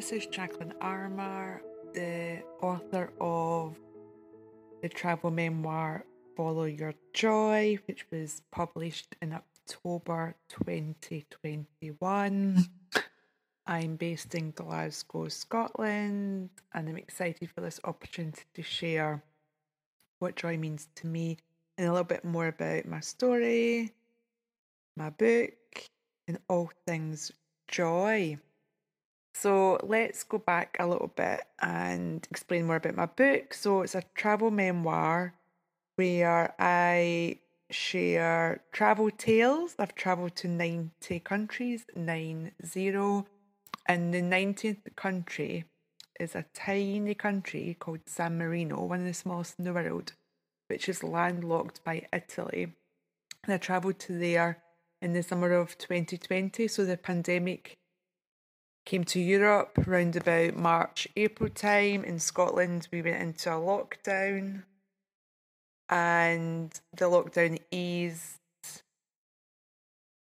Hi, this is Jacqueline Armour, the author of the travel memoir Follow Your Joy, which was published in October 2021. I'm based in Glasgow, Scotland, and I'm excited for this opportunity to share what joy means to me and a little bit more about my story, my book, and all things joy. So let's go back a little bit and explain more about my book. So it's a travel memoir where I share travel tales. I've traveled to 90 countries, nine zero. And the 19th country is a tiny country called San Marino, one of the smallest in the world, which is landlocked by Italy. And I travelled to there in the summer of 2020. So the pandemic came to Europe around about March, April time. In Scotland, we went into a lockdown and the lockdown eased.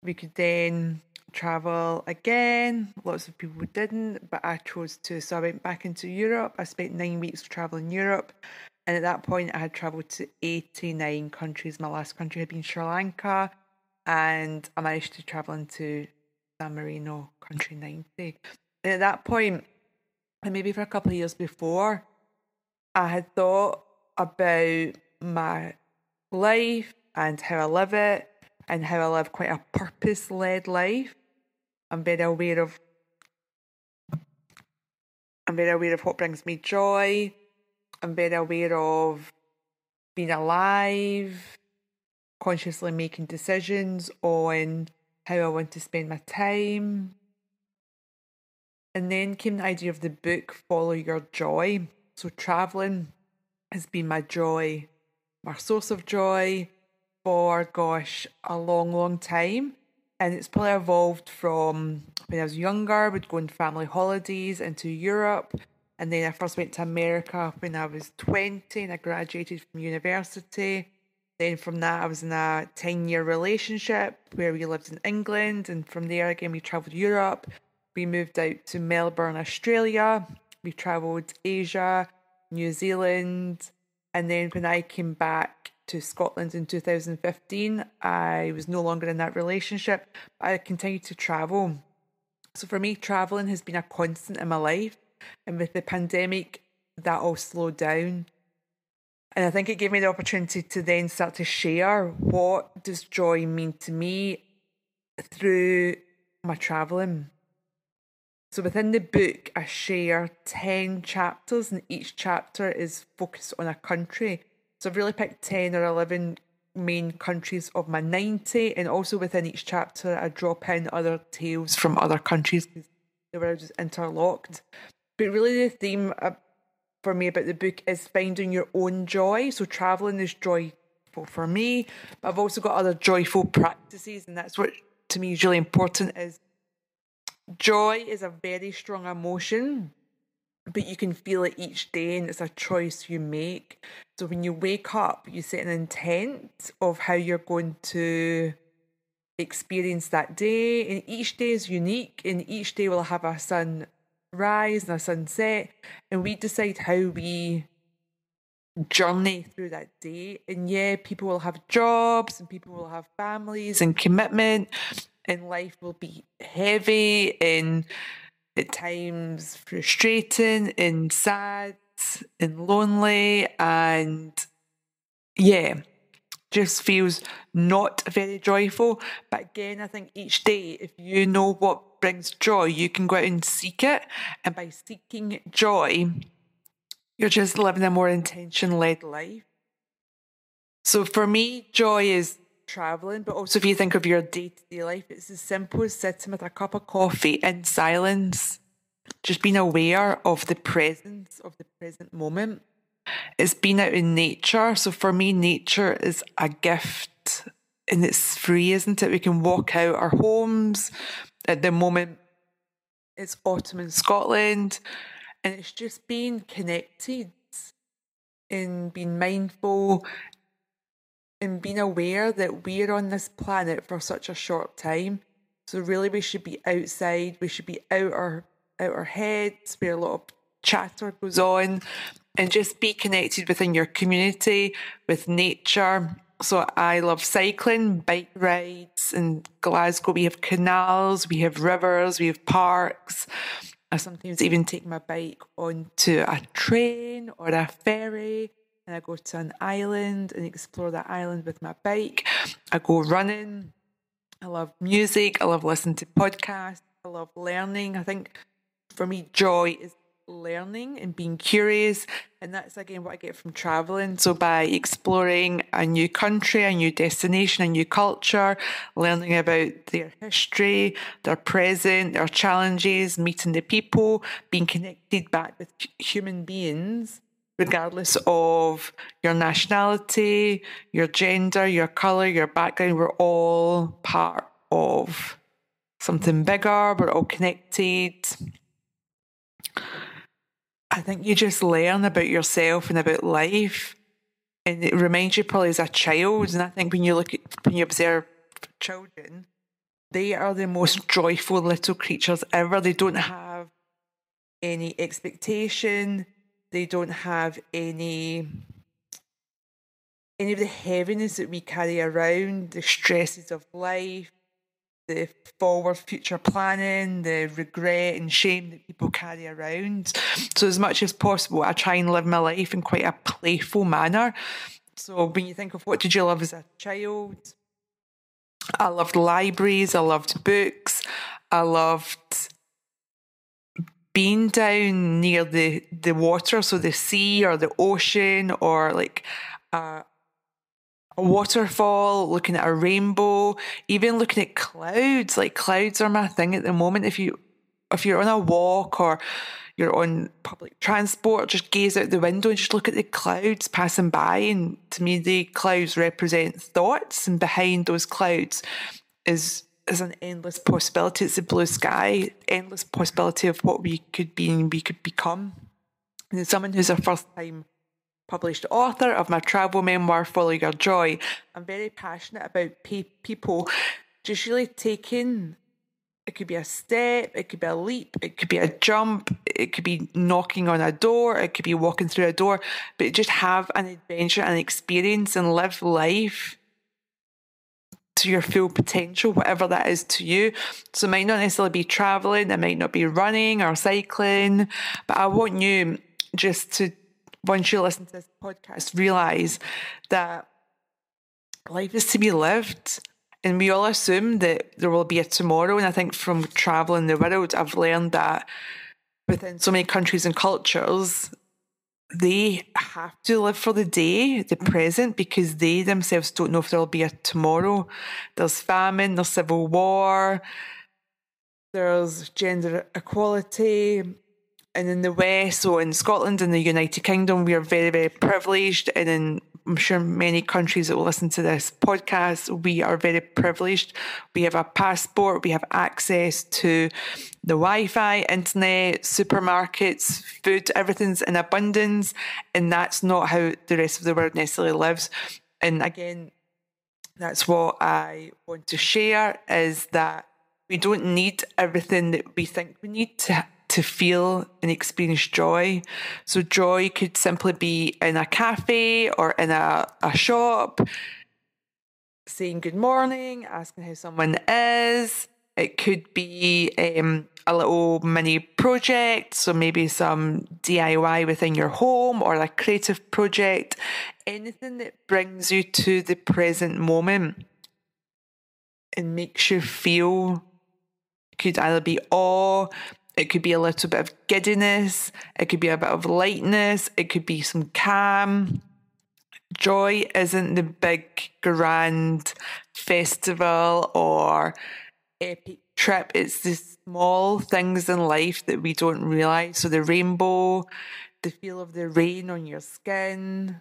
We could then travel again. Lots of people didn't, but I chose to. So I went back into Europe. I spent nine weeks traveling Europe. And at that point, I had travelled to 89 countries. My last country had been Sri Lanka. And I managed to travel into San Marino, country 90. And at that point, and maybe for a couple of years before, I had thought about my life and how I live it and how I live quite a purpose led life. I'm very aware of I'm very aware of what brings me joy. I'm very aware of being alive, consciously making decisions on how I want to spend my time. And then came the idea of the book Follow Your Joy. So traveling has been my joy, my source of joy for gosh, a long, long time. And it's probably evolved from when I was younger, would go on family holidays into Europe. And then I first went to America when I was 20 and I graduated from university. Then from that, I was in a 10 year relationship where we lived in England. And from there, again, we travelled Europe. We moved out to Melbourne, Australia. We travelled Asia, New Zealand. And then when I came back to Scotland in 2015, I was no longer in that relationship. I continued to travel. So for me, travelling has been a constant in my life. And with the pandemic, that all slowed down. And I think it gave me the opportunity to then start to share what does joy mean to me through my travelling. So within the book, I share 10 chapters, and each chapter is focused on a country. So I've really picked 10 or 11 main countries of my 90, and also within each chapter, I drop in other tales from other countries because they were just interlocked. But really, the theme uh, for me about the book is finding your own joy. So traveling is joyful for me. But I've also got other joyful practices, and that's what to me is really important. Is joy is a very strong emotion, but you can feel it each day, and it's a choice you make. So when you wake up, you set an intent of how you're going to experience that day, and each day is unique, and each day will have a sun rise and a sunset, and we decide how we journey through that day. And yeah, people will have jobs and people will have families and commitment, and life will be heavy and at times frustrating and sad and lonely and yeah just feels not very joyful. But again, I think each day, if you know what brings joy, you can go out and seek it. And by seeking joy, you're just living a more intention led life. So for me, joy is traveling, but also if you think of your day to day life, it's as simple as sitting with a cup of coffee in silence, just being aware of the presence of the present moment it's been out in nature. So for me, nature is a gift and it's free, isn't it? We can walk out our homes. At the moment, it's autumn in Scotland and it's just being connected and being mindful and being aware that we're on this planet for such a short time. So really we should be outside, we should be out our out our heads, where a lot of chatter goes on, and just be connected within your community with nature. So I love cycling, bike rides in Glasgow. We have canals, we have rivers, we have parks. I sometimes even take my bike onto a train or a ferry and I go to an island and explore that island with my bike. I go running. I love music. I love listening to podcasts. I love learning. I think for me, joy is learning and being curious. And that's again what I get from traveling. So by exploring a new country, a new destination, a new culture, learning about their history, their present, their challenges, meeting the people, being connected back with human beings, regardless of your nationality, your gender, your colour, your background, we're all part of something bigger, we're all connected. I think you just learn about yourself and about life. And it reminds you probably as a child. And I think when you look at, when you observe children, they are the most joyful little creatures ever. They don't have any expectation. They don't have any any of the heaviness that we carry around, the stresses of life, the forward future planning, the regret and shame that people carry around. So, as much as possible, I try and live my life in quite a playful manner. So, when you think of what did you love as a child, I loved libraries, I loved books, I loved being down near the, the water, so the sea or the ocean or like a waterfall, looking at a rainbow, even looking at clouds. Like clouds are my thing at the moment. If you if you're on a walk or you're on public transport, just gaze out the window and just look at the clouds passing by. And to me, the clouds represent thoughts, and behind those clouds is is an endless possibility. It's the blue sky, endless possibility of what we could be and we could become. And someone who's a first time published author of my travel memoir, Follow Your Joy. I'm very passionate about pe- people just really taking it could be a step, it could be a leap, it could be a jump, it could be knocking on a door, it could be walking through a door, but just have an adventure and experience and live life to your full potential, whatever that is to you. So it might not necessarily be traveling, it might not be running or cycling, but I want you just to once you listen to this podcast, realize that life is to be lived. And we all assume that there will be a tomorrow. And I think from traveling the world, I've learned that within so many countries and cultures, they have to live for the day, the present, because they themselves don't know if there'll be a tomorrow. There's famine, there's civil war, there's gender equality, and in the West, so in Scotland and the United Kingdom, we are very, very privileged. And in, I'm sure many countries that will listen to this podcast, we are very privileged. We have a passport, we have access to the Wi Fi, internet, supermarkets, food, everything's in abundance. And that's not how the rest of the world necessarily lives. And again, that's what I want to share is that we don't need everything that we think we need to to feel and experience joy. So, joy could simply be in a cafe or in a, a shop, saying good morning, asking how someone is. It could be um, a little mini project, so maybe some DIY within your home or a creative project, anything that brings you to the present moment and makes you feel could either be awe, it could be a little bit of giddiness. It could be a bit of lightness. It could be some calm. Joy isn't the big, grand festival or epic trip. It's the small things in life that we don't realize. So, the rainbow, the feel of the rain on your skin,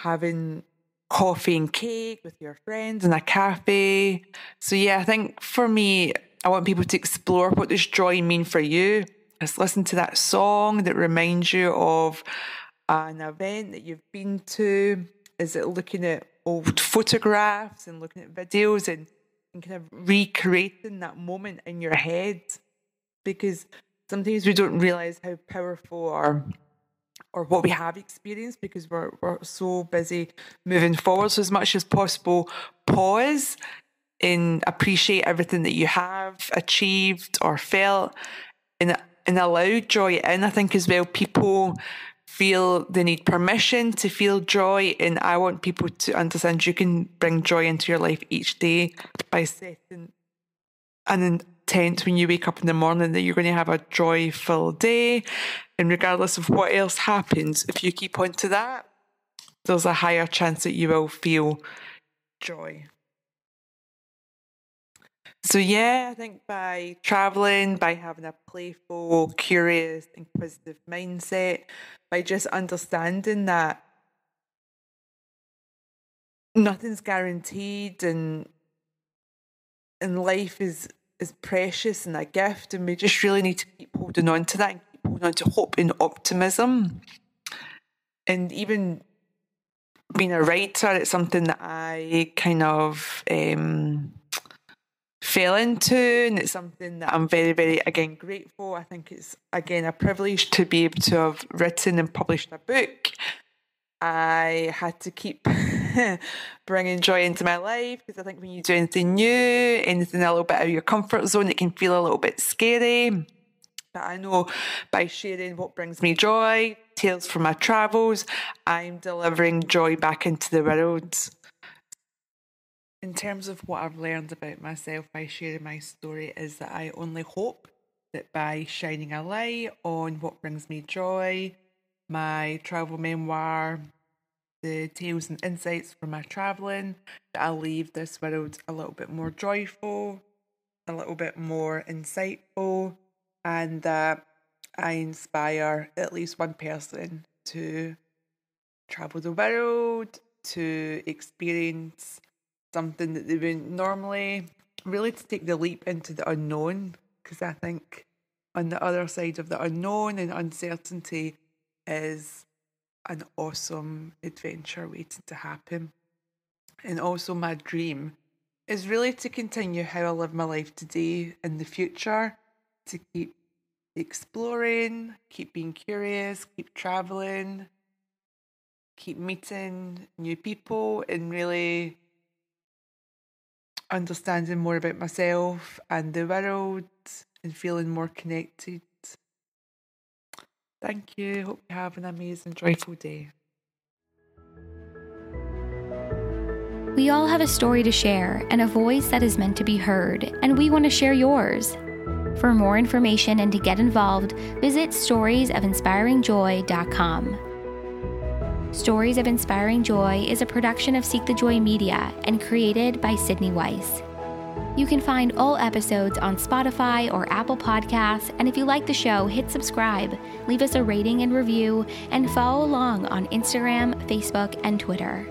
having coffee and cake with your friends in a cafe. So, yeah, I think for me, I want people to explore what does joy mean for you. Let's listen to that song that reminds you of an event that you've been to. Is it looking at old photographs and looking at videos and, and kind of recreating that moment in your head? because sometimes we don't realize how powerful or or what we have experienced because we're we're so busy moving forward. So as much as possible, pause and appreciate everything that you have achieved or felt and and allow joy in. I think as well people feel they need permission to feel joy and I want people to understand you can bring joy into your life each day by setting an intent when you wake up in the morning that you're going to have a joyful day and regardless of what else happens if you keep on to that there's a higher chance that you will feel joy so yeah, I think by traveling, by having a playful, curious, inquisitive mindset, by just understanding that nothing's guaranteed and and life is is precious and a gift and we just really need to keep holding on to that and keep holding on to hope and optimism. And even being a writer, it's something that I kind of um fell into and it's something that I'm very very again grateful. I think it's again a privilege to be able to have written and published a book. I had to keep bringing joy into my life because I think when you do anything new anything a little bit out of your comfort zone it can feel a little bit scary. But I know by sharing what brings me joy tales from my travels I'm delivering joy back into the world in terms of what I've learned about myself by sharing my story, is that I only hope that by shining a light on what brings me joy, my travel memoir, the tales and insights from my travelling, that I'll leave this world a little bit more joyful, a little bit more insightful, and that I inspire at least one person to travel the world, to experience something that they wouldn't normally really to take the leap into the unknown because I think on the other side of the unknown and uncertainty is an awesome adventure waiting to happen. And also, my dream is really to continue how I live my life today in the future, to keep exploring, keep being curious, keep traveling, keep meeting new people, and really understanding more about myself and the world and feeling more connected. Thank you. Hope you have an amazing, joyful day. We all have a story to share and a voice that is meant to be heard, and we want to share yours. For more information and to get involved, visit storiesofinspiringjoy.com. Stories of Inspiring Joy is a production of Seek the Joy Media and created by Sydney Weiss. You can find all episodes on Spotify or Apple Podcasts, and if you like the show, hit subscribe, leave us a rating and review, and follow along on Instagram, Facebook, and Twitter.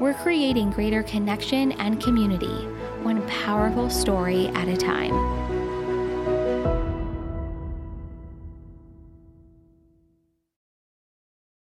We're creating greater connection and community, one powerful story at a time.